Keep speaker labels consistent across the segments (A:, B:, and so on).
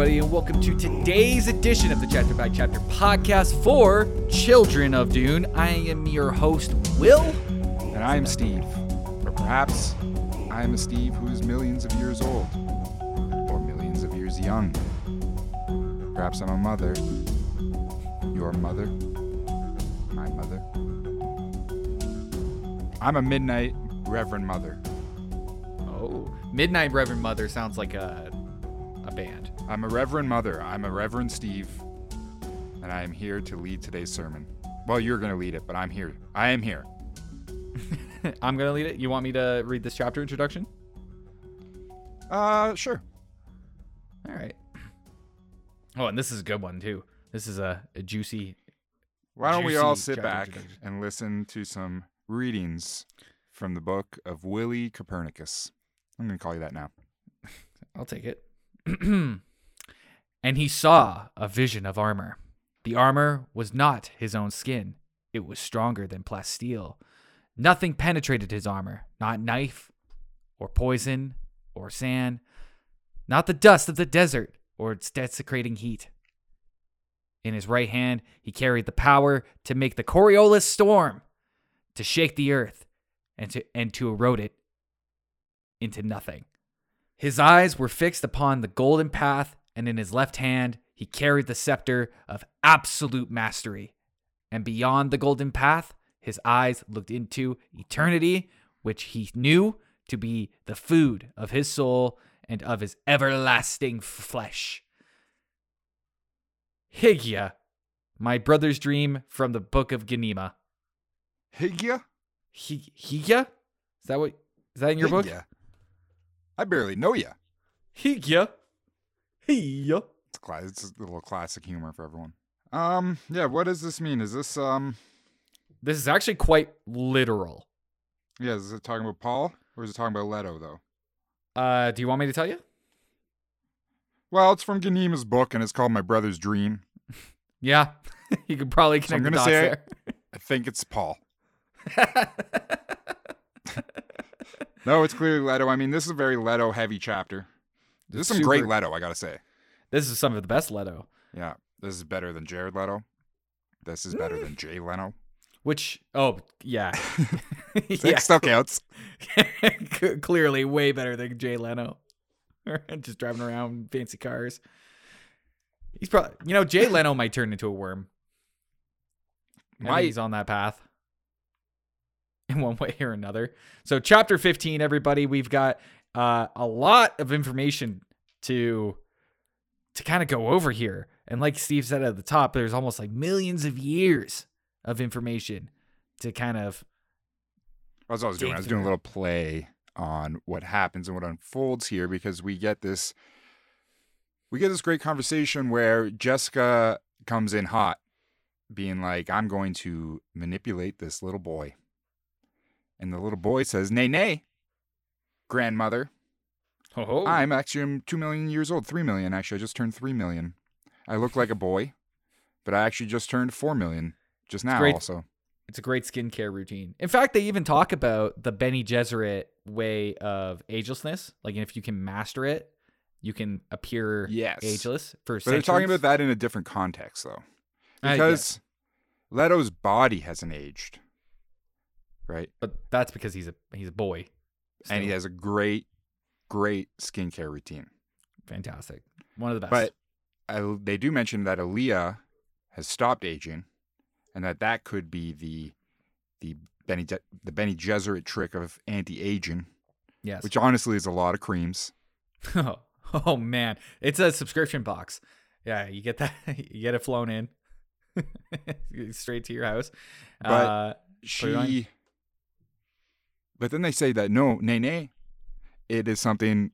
A: Everybody, and welcome to today's edition of the Chapter by Chapter podcast for Children of Dune. I am your host, Will.
B: And I am Steve. Or perhaps I am a Steve who is millions of years old. Or millions of years young. Perhaps I'm a mother. Your mother. My mother. I'm a midnight Reverend Mother.
A: Oh, Midnight Reverend Mother sounds like a, a band.
B: I'm a Reverend Mother. I'm a Reverend Steve. And I am here to lead today's sermon. Well, you're going to lead it, but I'm here. I am here.
A: I'm going to lead it. You want me to read this chapter introduction?
B: Uh, sure.
A: All right. Oh, and this is a good one, too. This is a, a juicy.
B: Why don't we all sit back and listen to some readings from the book of Willie Copernicus? I'm going to call you that now.
A: I'll take it. and he saw a vision of armor. The armor was not his own skin, it was stronger than plasteel. Nothing penetrated his armor, not knife, or poison, or sand, not the dust of the desert, or its desecrating heat. In his right hand, he carried the power to make the Coriolis storm, to shake the earth, and to, and to erode it into nothing. His eyes were fixed upon the golden path, and in his left hand he carried the scepter of absolute mastery. And beyond the golden path, his eyes looked into eternity, which he knew to be the food of his soul and of his everlasting flesh. Hygia, my brother's dream from the book of Ghanima.
B: Hygia?
A: Hy- Hygia? Is that what? Is that in your book?
B: Hygia? I barely know ya.
A: Hygia. Hygia.
B: It's, cla- it's a little classic humor for everyone. Um, yeah, what does this mean? Is this, um,
A: This is actually quite literal.
B: yeah, is it talking about Paul? Or is it talking about Leto, though?
A: Uh, do you want me to tell you?
B: Well, it's from Ghanima's book, and it's called My Brother's Dream.
A: Yeah, you could probably
B: So I'm
A: connect the
B: gonna
A: dots
B: say I think it's Paul. No, it's clearly Leto. I mean, this is a very Leto-heavy chapter. This is some great Leto, I gotta say.
A: this is some of the best Leto.
B: Yeah, this is better than Jared Leto. This is better
A: Mm.
B: than Jay Leno.
A: Which, oh yeah, yeah,
B: still counts.
A: Clearly way better than Jay Leno. Just driving around fancy cars. He's probably, you know, Jay Leno might turn into a worm.
B: Might.
A: he's on that path in one way or another. So, chapter 15, everybody, we've got uh, a lot of information to to kind of go over here. And like Steve said at the top, there's almost like millions of years of information to kind of
B: That's what I was doing. I was doing a little play on what happens and what unfolds here because we get this we get this great conversation where Jessica comes in hot, being like, I'm going to manipulate this little boy. And the little boy says, Nay, nay, grandmother.
A: oh,
B: I'm actually I'm two million years old. Three million, actually. I just turned three million. I look like a boy, but I actually just turned four million just now
A: great.
B: also.
A: It's a great skincare routine. In fact, they even talk about the Bene Gesserit way of agelessness. Like if you can master it, you can appear
B: Yes.
A: ageless for
B: But they're talking about that in a different context, though. Because Leto's body hasn't aged, right?
A: But that's because he's a he's a boy.
B: And he has a great, great skincare routine.
A: fantastic. One of the best.
B: But uh, they do mention that Alia has stopped aging, and that that could be the the Benny Je- the Bene Gesserit trick of anti-aging,
A: yes.
B: which honestly is a lot of creams.
A: oh, oh man, it's a subscription box. Yeah, you get that. You get it flown in straight to your house.
B: But
A: uh, Put it on.
B: She, but then they say that no, nay, nay, it is something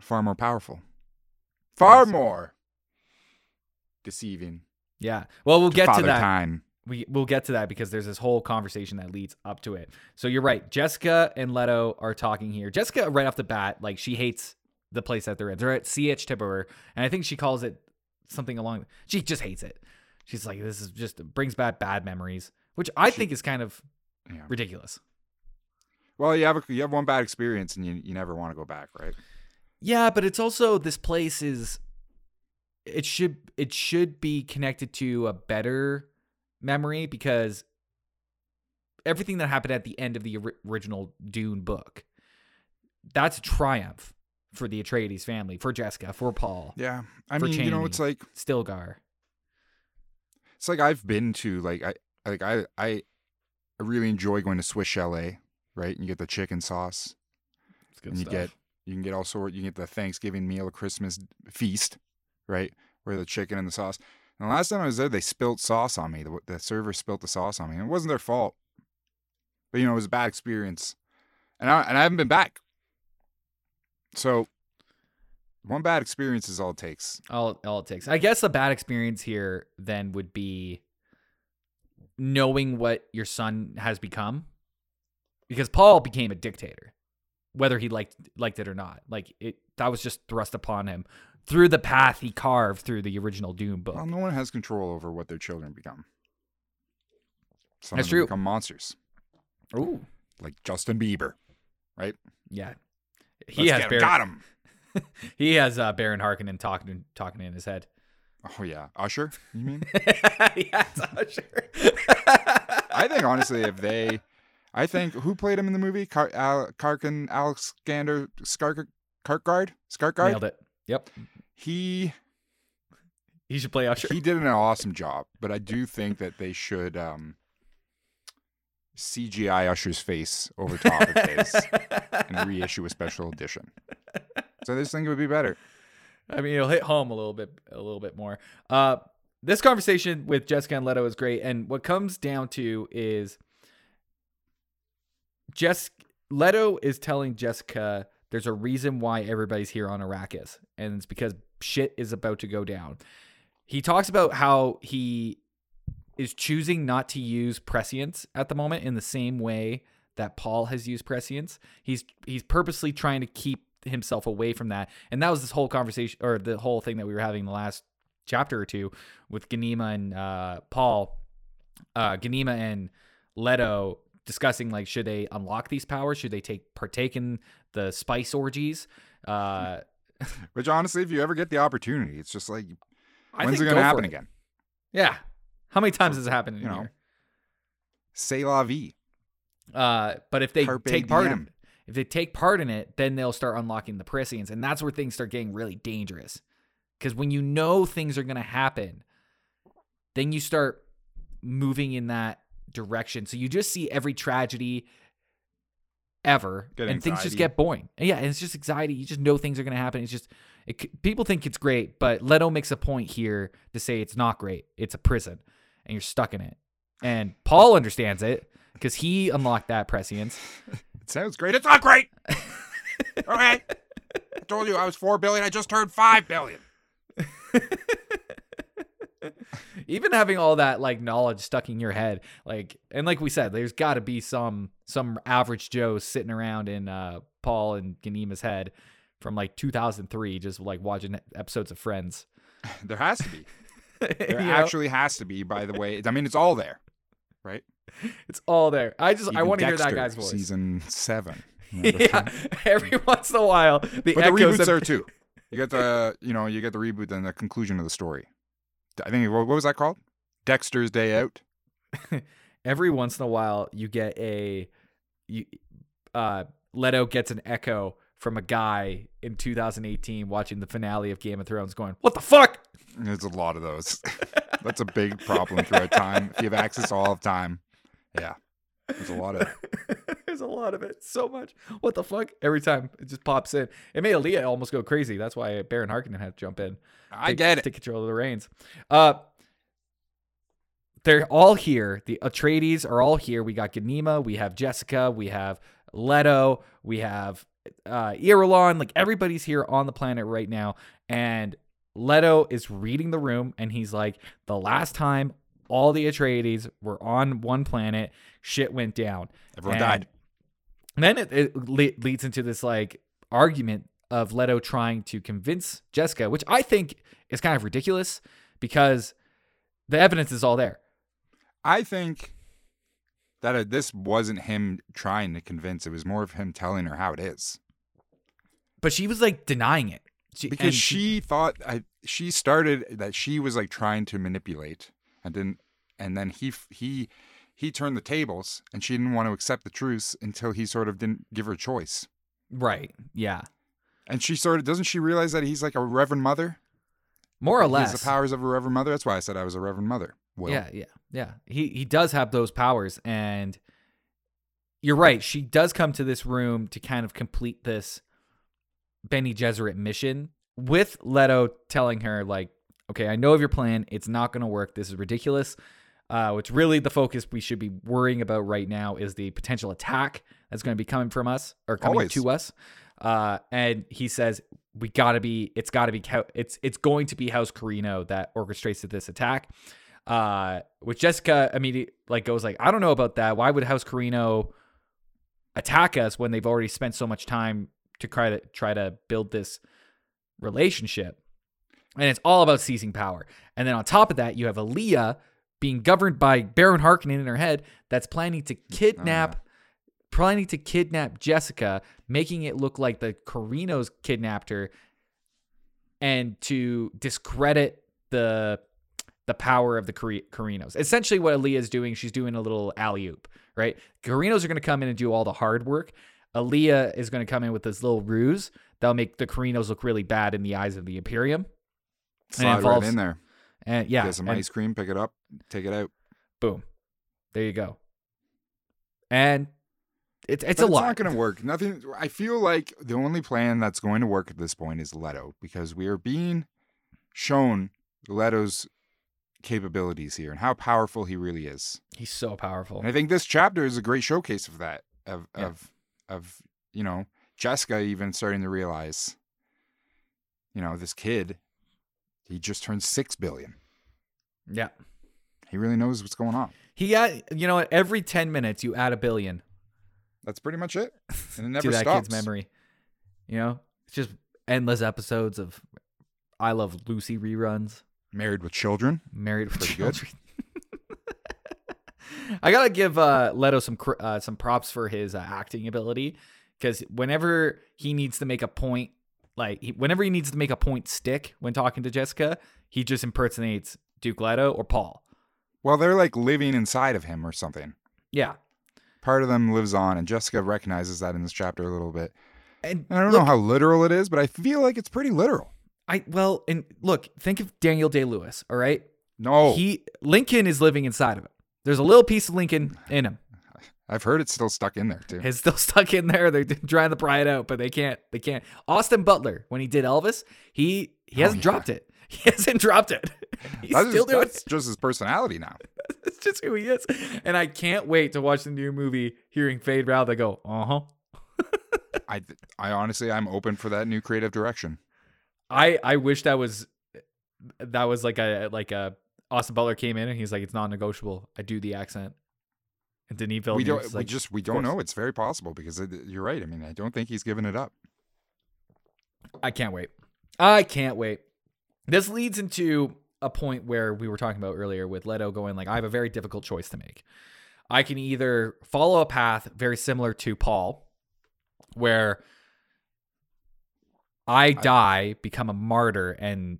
B: far more powerful, far more deceiving.
A: yeah. Well, we'll get to that.
B: time.
A: we we'll get to that because there's this whole conversation that leads up to it. So you're right. Jessica and Leto are talking here. Jessica, right off the bat, like she hates the place that they're in. They're at Sietch Tabr, and I think she calls it something along. She just hates it. She's like, this is just brings back bad memories, which I
B: She-
A: think is kind of
B: Yeah.
A: ridiculous.
B: Well, you have a, you have one bad experience and you you never want to go back, right?
A: Yeah, but it's also this place is it should it should be connected to a better memory because everything that happened at the end of the original Dune book that's a triumph for the Atreides family, for Jessica, for Paul,
B: Yeah, I
A: For
B: mean, you know, it's like
A: Stilgar.
B: it's like I've been to like I like I I I really enjoy going to Swiss Chalet, right? And you get the chicken sauce,
A: It's good
B: and you get you can get all sort. You can get the Thanksgiving meal, a Christmas feast, right? Where the chicken and the sauce. And the last time I was there, they spilt sauce on me. The, the server spilt the sauce on me. And it wasn't their fault, but you know, it was a bad experience. And I and I haven't been back. So one bad experience is all it takes.
A: all all it takes. I guess the bad experience here then would be knowing what your son has become, because Paul became a dictator, whether he liked liked it or not. Like it, that was just thrust upon him through the path he carved through the original Dune book.
B: Well, no one has control over what their children become. Some
A: That's
B: of them
A: true.
B: become monsters,
A: Ooh,
B: like Justin Bieber. Right?
A: Yeah. He
B: Let's
A: has Baron,
B: got him.
A: he has uh, Baron Harkonnen talking talking in his head.
B: Oh yeah, Usher. You mean?
A: yeah, Usher.
B: I think honestly, if they, I think who played him in the movie? Car, Al, Karkin Alexander Skark, Karkgard Skarkgard.
A: nailed it. Yep,
B: He
A: he should play Usher.
B: he did an awesome job, but I do think that they should um, CGI Usher's face over top of his and reissue a special edition. So this thing would be better.
A: I mean, it'll hit home a little bit, a little bit more. Uh, this conversation with Jessica and Leto is great, and what comes down to is Jess Leto is telling Jessica there's a reason why everybody's here on Arrakis, and it's because shit is about to go down. He talks about how he is choosing not to use prescience at the moment in the same way that Paul has used prescience. He's he's purposely trying to keep himself away from that. And that was this whole conversation or the whole thing that we were having in the last chapter or two with Ghanima and uh, Paul, uh, Ghanima and Leto discussing like should they unlock these powers? Should they take partake in the spice orgies? Uh,
B: Which honestly, if you ever get the opportunity, it's just like, when's it going to
A: for
B: happen again?
A: Yeah. How many times has it happened in
B: you know? C'est la vie.
A: Uh, but if they
B: Carpe
A: take part in it, if they take part in it, then they'll start unlocking the prescience, and that's where things start getting really dangerous. Because when you know things are gonna happen, then you start moving in that direction. So you just see every tragedy ever, and things just get boring. And yeah, and it's just anxiety. You just know things are gonna happen. It's just it, people think it's great, but Leto makes a point here to say it's not great. It's a prison, and you're stuck in it. And Paul understands it because he unlocked that prescience.
B: It sounds great. It's not great. okay. I told you I was four billion. I just turned five billion.
A: Even having all that like knowledge stuck in your head, like and like we said, there's got to be some some average Joe sitting around in uh, Paul and Ghanima's head from like 2003, just like watching episodes of Friends.
B: There has to be. There
A: You know?
B: actually has to be. By the way, I mean it's all there, right?
A: it's all there. I just I want to hear that guy's voice.
B: Season seven.
A: Yeah, every once in a while, the
B: But the
A: echoes
B: reboots
A: of
B: there too. You get the you know you get the reboot and the conclusion of the story. I think what was that called? Dexter's Day Out.
A: every once in a while you get a you uh Leto gets an echo from a guy in 2018 watching the finale of Game of Thrones going, "What the fuck?"
B: There's a lot of those. That's a big problem throughout time. If you have access all of time, yeah, there's a lot of.
A: There's a lot of it. So much. What the fuck? Every time it just pops in. It made Alia almost go crazy. That's why Baron Harkonnen had to jump in.
B: I
A: take,
B: get it.
A: Take control of the reins. Uh, they're all here. The Atreides are all here. We got Ghanima. We have Jessica. We have Leto. We have uh, Irulan. Like everybody's here on the planet right now. And Leto is reading the room, and he's like, "The last time all the Atreides were on one planet, shit went down.
B: Everyone
A: And
B: died.
A: Then it, it le- leads into this like argument of Leto trying to convince Jessica, which I think is kind of ridiculous because the evidence is all there.
B: I think that uh, this wasn't him trying to convince. It was more of him telling her how it is.
A: but she was like denying it. She,
B: because
A: and
B: she thought I, she started that she was like trying to manipulate and didn't and then he he he turned the tables and she didn't want to accept the truth until he sort of didn't give her a choice
A: right, yeah,
B: and she sort of doesn't she realize that he's like a reverend mother
A: more or
B: He
A: less.
B: has the powers of a reverend mother that's why i said i was a reverend mother Will.
A: Yeah, yeah, yeah. He he does have those powers, and you're right. She does come to this room to kind of complete this Bene Gesserit mission with Leto telling her like, "Okay, I know of your plan. It's not going to work. This is ridiculous." Uh, which really the focus we should be worrying about right now is the potential attack that's going to be coming from us or coming
B: Always.
A: to us. Uh, and he says we got to be. It's got to be. It's it's going to be House Corrino that orchestrates this attack uh which jessica immediately like goes like i don't know about that why would house corrino attack us when they've already spent so much time to try to try to build this relationship and it's all about seizing power and then on top of that you have Alia being governed by baron harkonnen in her head that's planning to kidnap uh. planning to kidnap jessica making it look like the corrinos kidnapped her and to discredit the the power of the Car- Corrinos. Essentially, what Alia is doing, she's doing a little alley oop, right? Corrinos are going to come in and do all the hard work. Alia is going to come in with this little ruse that'll make the Corrinos look really bad in the eyes of the Imperium.
B: Slide
A: involves-
B: right in there
A: And yeah,
B: get some
A: and
B: ice cream pick it up take it out
A: boom, there you go. And it's it's
B: But
A: a lot.
B: It's not going to work. Nothing. I feel like the only plan that's going to work at this point is Leto because we are being shown Leto's capabilities here and how powerful he really is.
A: He's so powerful.
B: And I think this chapter is a great showcase of that. Of
A: Yeah.
B: of of you know Jessica even starting to realize, you know, this kid, he just turned six billion.
A: Yeah.
B: He really knows what's going on.
A: He got you know? Every ten minutes you add a billion
B: That's pretty much it. And it never
A: to that
B: stops.
A: kid's memory. You know, it's just endless episodes of I Love Lucy reruns.
B: Married with children.
A: Married with
B: Pretty good.
A: children. I gotta give uh, Leto some uh, some props for his uh, acting ability because whenever he needs to make a point, like he, whenever he needs to make a point stick when talking to Jessica, he just impersonates Duke Leto or Paul.
B: Well, they're like living inside of him or something.
A: Yeah,
B: part of them lives on, and Jessica recognizes that in this chapter a little bit.
A: and
B: And I don't
A: look,
B: know how literal it is, but I feel like it's pretty literal.
A: I well, and look, think of Daniel Day Lewis. All right,
B: No,
A: he Lincoln is living inside of him. There's a little piece of Lincoln in him.
B: I've heard it's still stuck in there too.
A: It's still stuck in there. They're trying to pry it out, but they can't. They can't. Austin Butler, when he did Elvis, he he
B: Oh,
A: hasn't
B: yeah.
A: dropped it. He hasn't dropped it. He's
B: That's,
A: still
B: just,
A: doing
B: that's just his personality now.
A: it. It's just who he is. And I can't wait to watch the new movie, hearing Feyd-Rautha. They go, uh huh.
B: I, I honestly, I'm open for that new creative direction.
A: I I wish that was that was like a like a Austin Butler came in and he's like, it's non-negotiable. I do the accent. And Denis Villeneuve
B: we don't,
A: is
B: we just, we don't know. It's very possible because it, you're right. I mean, I don't think he's given it up.
A: I can't wait. I can't wait. This leads into a point where we were talking about earlier with Leto going like, I have a very difficult choice to make. I can either follow a path very similar to Paul, where I die, become a martyr, and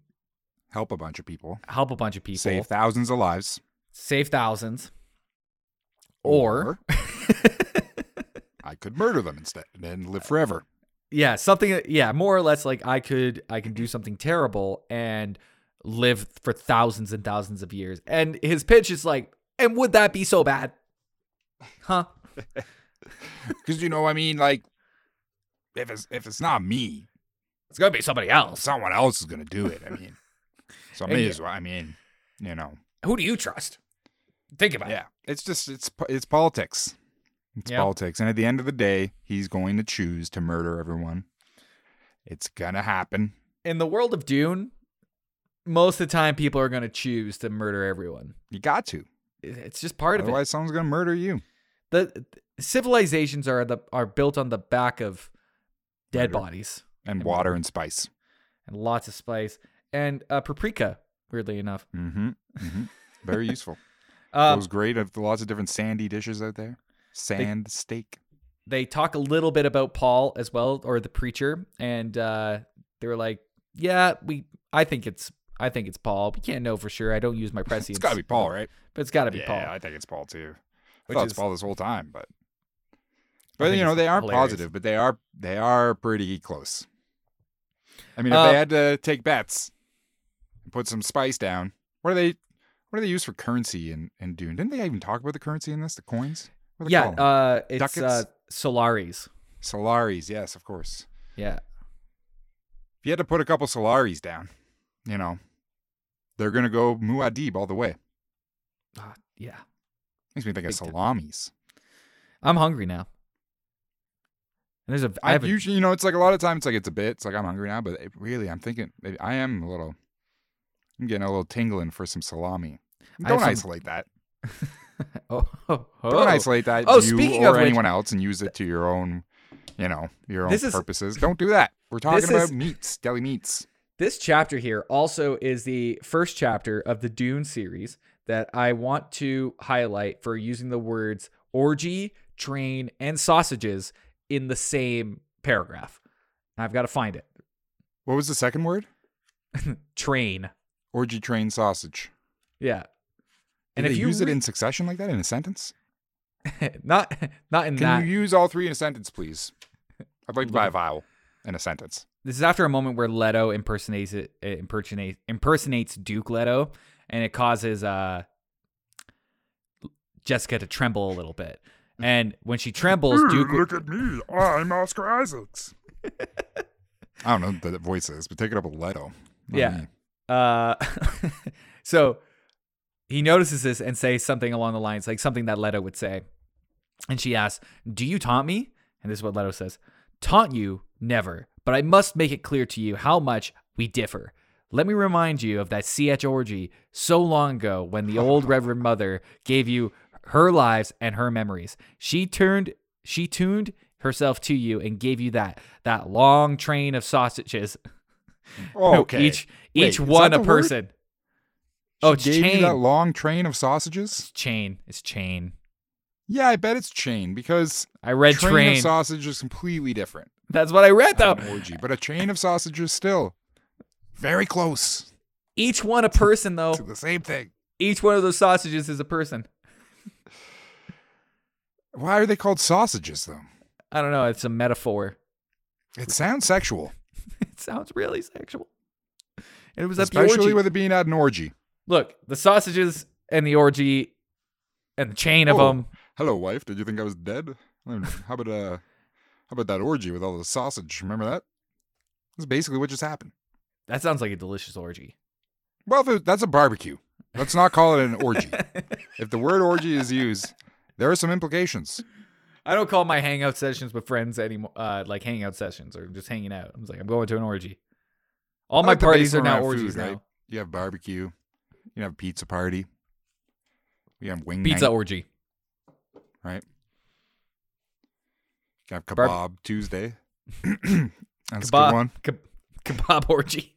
B: Help a bunch of people,
A: help a bunch of people,
B: save thousands of lives,
A: save thousands, or
B: I could murder them instead and live forever.
A: yeah something yeah more or less like i could i can do something terrible and live for thousands and thousands of years and his pitch is like and would that be so bad huh
B: Because you know, I mean, like, if it's if it's not me,
A: it's gonna be somebody else
B: someone else is gonna do it. I mean, so
A: And
B: may
A: you-
B: as well. I mean, you know,
A: who do you trust think about
B: yeah, it's just it's it's politics. It's
A: Yeah.
B: politics, and at the end of the day, he's going to choose to murder everyone. It's gonna happen.
A: in the world of dune most of the time people are gonna choose to murder everyone
B: You got to,
A: it's just part of it
B: otherwise, someone's gonna murder you.
A: the civilizations are the are built on the back of dead
B: Murder.
A: bodies
B: And
A: And
B: water and spice.
A: and lots of spice and uh, paprika weirdly enough
B: Mm-hmm. mm-hmm. Very useful.
A: Um,
B: Goes great lots of different sandy dishes out there. Sand steak.
A: they talk a little bit about Paul as well, or the preacher, and uh, they were like, "Yeah, we. I think it's. I think it's Paul. We can't know for sure. I don't use my prescience.
B: It's got to be Paul, right?
A: But it's got to be
B: yeah,
A: Paul.
B: I think it's Paul too. I
A: Which
B: thought it's Paul this whole time, but but you know they aren't
A: hilarious.
B: positive, but they are they are pretty close. I mean, if
A: Uh,
B: they had to take bets and put some spice down, what are they what do they use for currency in, in Dune? Didn't they even talk about the currency in this? The coins?
A: Yeah, uh, it's
B: Ducats?
A: uh, Solaris.
B: Solaris, yes, of course.
A: Yeah,
B: If you had to put a couple Solaris down, you know, they're gonna go Muad'Dib all the way.
A: Ah, yeah.
B: Makes me think of
A: Big time.
B: salamis.
A: I'm hungry now. And there's a. I
B: I usually, you know, it's like a lot of times it's like it's a bit. It's like I'm hungry now, but it, really, I'm thinking maybe I am a little. I'm getting a little tingling for some salami. Don't
A: some-
B: isolate that.
A: oh, oh,
B: Don't
A: oh.
B: isolate that.
A: Oh,
B: you
A: speaking
B: or
A: of which-
B: anyone else, and use it to your own, you know, your own
A: This is-
B: purposes. Don't do that. We're talking
A: This
B: about
A: is-
B: meats, deli meats.
A: This chapter here also is the first chapter of the Dune series that I want to highlight for using the words orgy, train, and sausages in the same paragraph. I've got to find it.
B: What was the second word?
A: Train.
B: Orgy train sausage.
A: Yeah.
B: And
A: And
B: if
A: if
B: you
A: you
B: use it in succession like that in a sentence,
A: not not in
B: can
A: that.
B: Can you use all three in a sentence, please? I'd like to buy a vowel in a sentence.
A: this is after a moment where Leto impersonates it, uh, impersonate, impersonates Duke Leto, and it causes uh, Jessica to tremble a little bit. And when she trembles, Duke Look
B: at me. I'm Oscar Isaacs. I don't know what the voice is, but take it up with Leto. Not
A: Yeah.
B: me.
A: Uh, so he notices this and says something along the lines, like something that Leto would say. And she asks, Do you taunt me? And this is what Leto says Taunt you? Never. But I must make it clear to you how much we differ. Let me remind you of that sietch orgy so long ago when the old Reverend Mother gave you her lives and her memories. She turned, she tuned herself to you and gave you that that long train of sausages.
B: Okay.
A: each each
B: is
A: one a
B: word?
A: person.
B: Oh, she
A: oh, it's
B: gave you
A: chain.
B: that long train of sausages.
A: It's chain. It's chain.
B: Yeah, I bet it's chain because
A: I read
B: train,
A: train.
B: of sausage is completely different.
A: That's what I read though.
B: an orgy, but a chain of sausages still very close
A: Each one a person though.
B: to the same thing.
A: Each one of those sausages is a person.
B: Why are they called sausages though?
A: I don't know. It's a metaphor.
B: It sounds sexual,
A: It sounds really sexual. It was
B: especially with it being at an orgy.
A: Look, the sausages and the orgy and the chain of
B: Oh.
A: them.
B: Hello, wife. Did you think I was dead? I mean, How about uh, how about that orgy with all the sausage? Remember that? That's basically what just happened.
A: That sounds like a delicious orgy.
B: Well, if it, that's a barbecue. Let's not call it an orgy. if the word orgy is used, there are some implications.
A: I don't call my hangout sessions with friends anymore, uh, like hangout sessions or just hanging out. I'm just like, I'm going to an orgy. All my
B: like
A: parties are now orgies
B: food,
A: now.
B: right? You have barbecue. You have pizza party. You have wing
A: Pizza
B: night,
A: orgy.
B: right? You have kebab
A: Barb-
B: Tuesday. that's a
A: Kebab,
B: good one.
A: Ke- kebab orgy.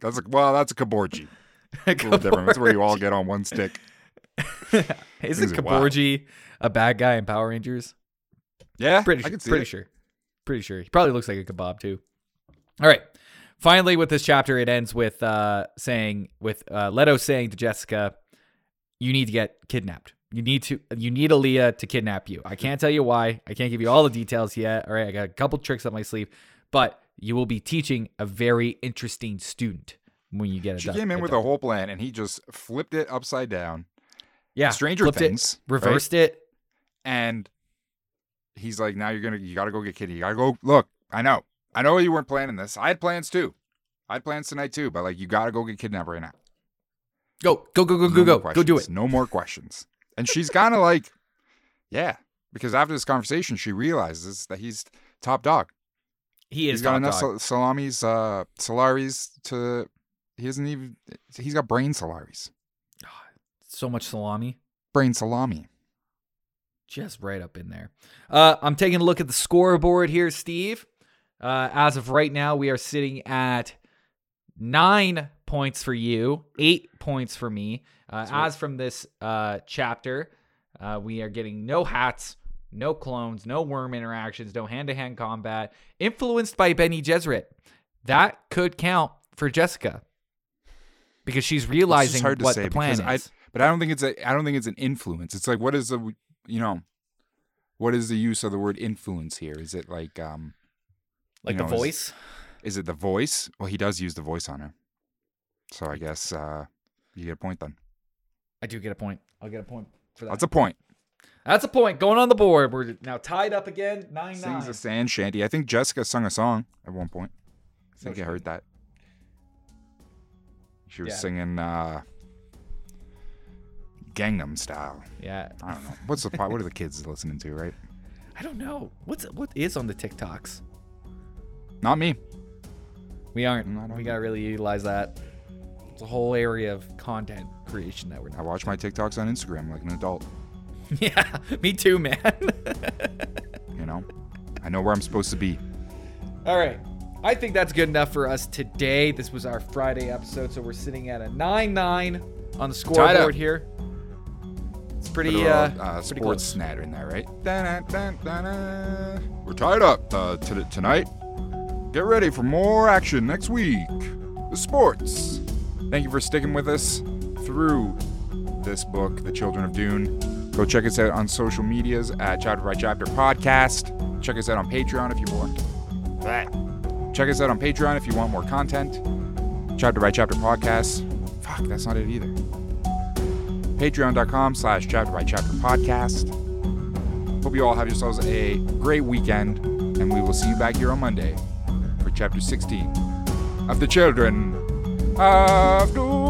B: That's a, well, that's a kaborgy. It's a little different. That's where you all get on one stick.
A: Isn't
B: are wild.
A: A bad guy in Power Rangers?
B: Yeah,
A: Pretty,
B: I can see
A: pretty
B: it.
A: sure. Pretty sure. He probably looks like a kebab too. All right. Finally, with this chapter, it ends with uh, saying, with uh, Leto saying to Jessica, "You need to get kidnapped. You need to. You need Alia to kidnap you. I can't tell you why. I can't give you all the details yet. All right, I got a couple tricks up my sleeve, but you will be teaching a very interesting student when you get it
B: She
A: done.
B: came in
A: it
B: with
A: done.
B: a whole plan, and he just flipped it upside down.
A: yeah,
B: Stranger
A: flipped it,
B: Things, right?
A: reversed it.
B: and he's like, "Now you're gonna, you gotta go get Kitty. You gotta go. Look, I know, I know you weren't planning this. I had plans too. I had plans tonight too, but like, you gotta go get kidnapped right now.
A: Go, go, go, go,
B: No
A: go, go, go do it.
B: No more questions. And she's kind of like, yeah, because after this conversation, she realizes that he's top dog.
A: He is
B: he's got enough
A: dog.
B: sal- salamis, uh, salaries to. He doesn't even. He's got brain salaries.
A: so much salami.
B: Brain salami.
A: just right up in there. Uh, I'm taking a look at the scoreboard here, Steve. Uh, as of right now, we are sitting at nine points for you, eight points for me. Uh, as from this uh, chapter, uh, we are getting no hats, no clones, no worm interactions, no hand to hand combat, influenced by Bene Gesserit. That could count for Jessica because she's realizing
B: hard to
A: what
B: say
A: the plan
B: because I-
A: is.
B: But I don't think it's a I don't think it's an influence. It's like what is the you know what is the use of the word influence here? Is it like um
A: like
B: you
A: the
B: know, is-
A: voice.
B: is it the voice? Well, he does use the voice on her. So I guess uh you get a point then.
A: I do get a point. I'll get a point for that.
B: That's a point.
A: That's a point going on the board. We're now tied up again, nine
B: Sings
A: nine.
B: a sand shanty. I think Jessica sung a song at one point. I think
A: So
B: I heard that. She was
A: Yeah.
B: singing uh Gangnam Style.
A: Yeah,
B: I don't know. What's the? What are the kids listening to, right?
A: I don't know what's what is on the TikToks.
B: Not me.
A: We aren't. We gotta really utilize that. It's a whole area of content creation that we're
B: I
A: not.
B: watch my TikToks on Instagram like an adult.
A: yeah, me too, man.
B: You know, I know where I'm supposed to be.
A: All right. I think that's good enough for us today. This was our Friday episode, so we're sitting at a 9 9 on the scoreboard here. It's pretty,
B: a,
A: uh,
B: uh,
A: pretty
B: sports
A: close.
B: snatter in there, right? Da-da-da-da-da. We're tied up uh, t- tonight. Get ready for more action next week. The sports. Thank you for sticking with us through this book, The Children of Dune. Go check us out on social medias at Chapter by Chapter Podcast. Check us out on Patreon if you want. Check us out on Patreon if you want more content. Chapter by Chapter Podcast. Fuck, that's not it either patreon.com slash chapter by chapter podcast hope you all have yourselves a great weekend and we will see you back here on monday chapter 16 of the children of.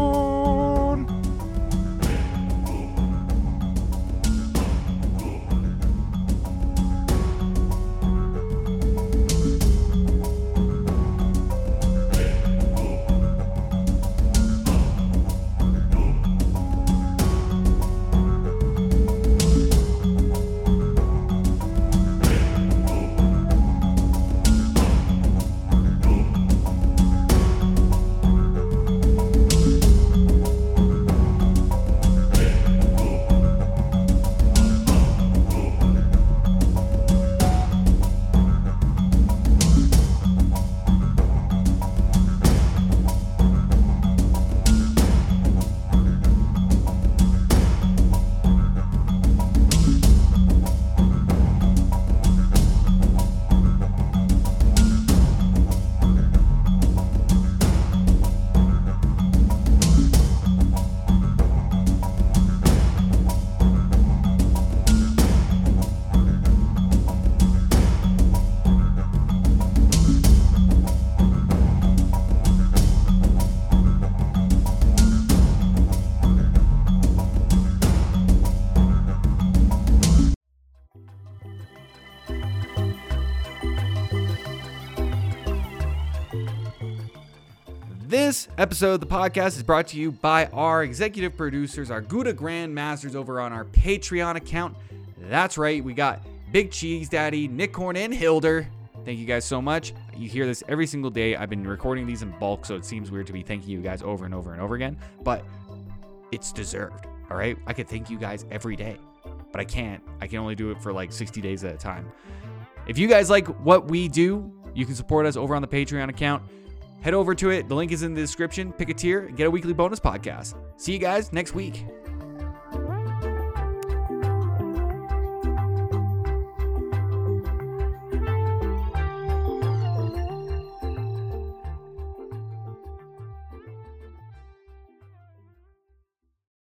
A: Episode of the podcast is brought to you by our executive producers, our Gouda Grandmasters over on our Patreon account. That's right, we got Big Cheese Daddy, Nick Horn, and Hilder. Thank you guys so much. You hear this every single day. I've been recording these in bulk, so it seems weird to be thanking you guys over and over and over again, but it's deserved. All right, I could thank you guys every day, but I can't. I can only do it for like 60 days at a time. If you guys like what we do, you can support us over on the Patreon account. Head over to it. The link is in the description. Pick a tier and get a weekly bonus podcast. See you guys next week.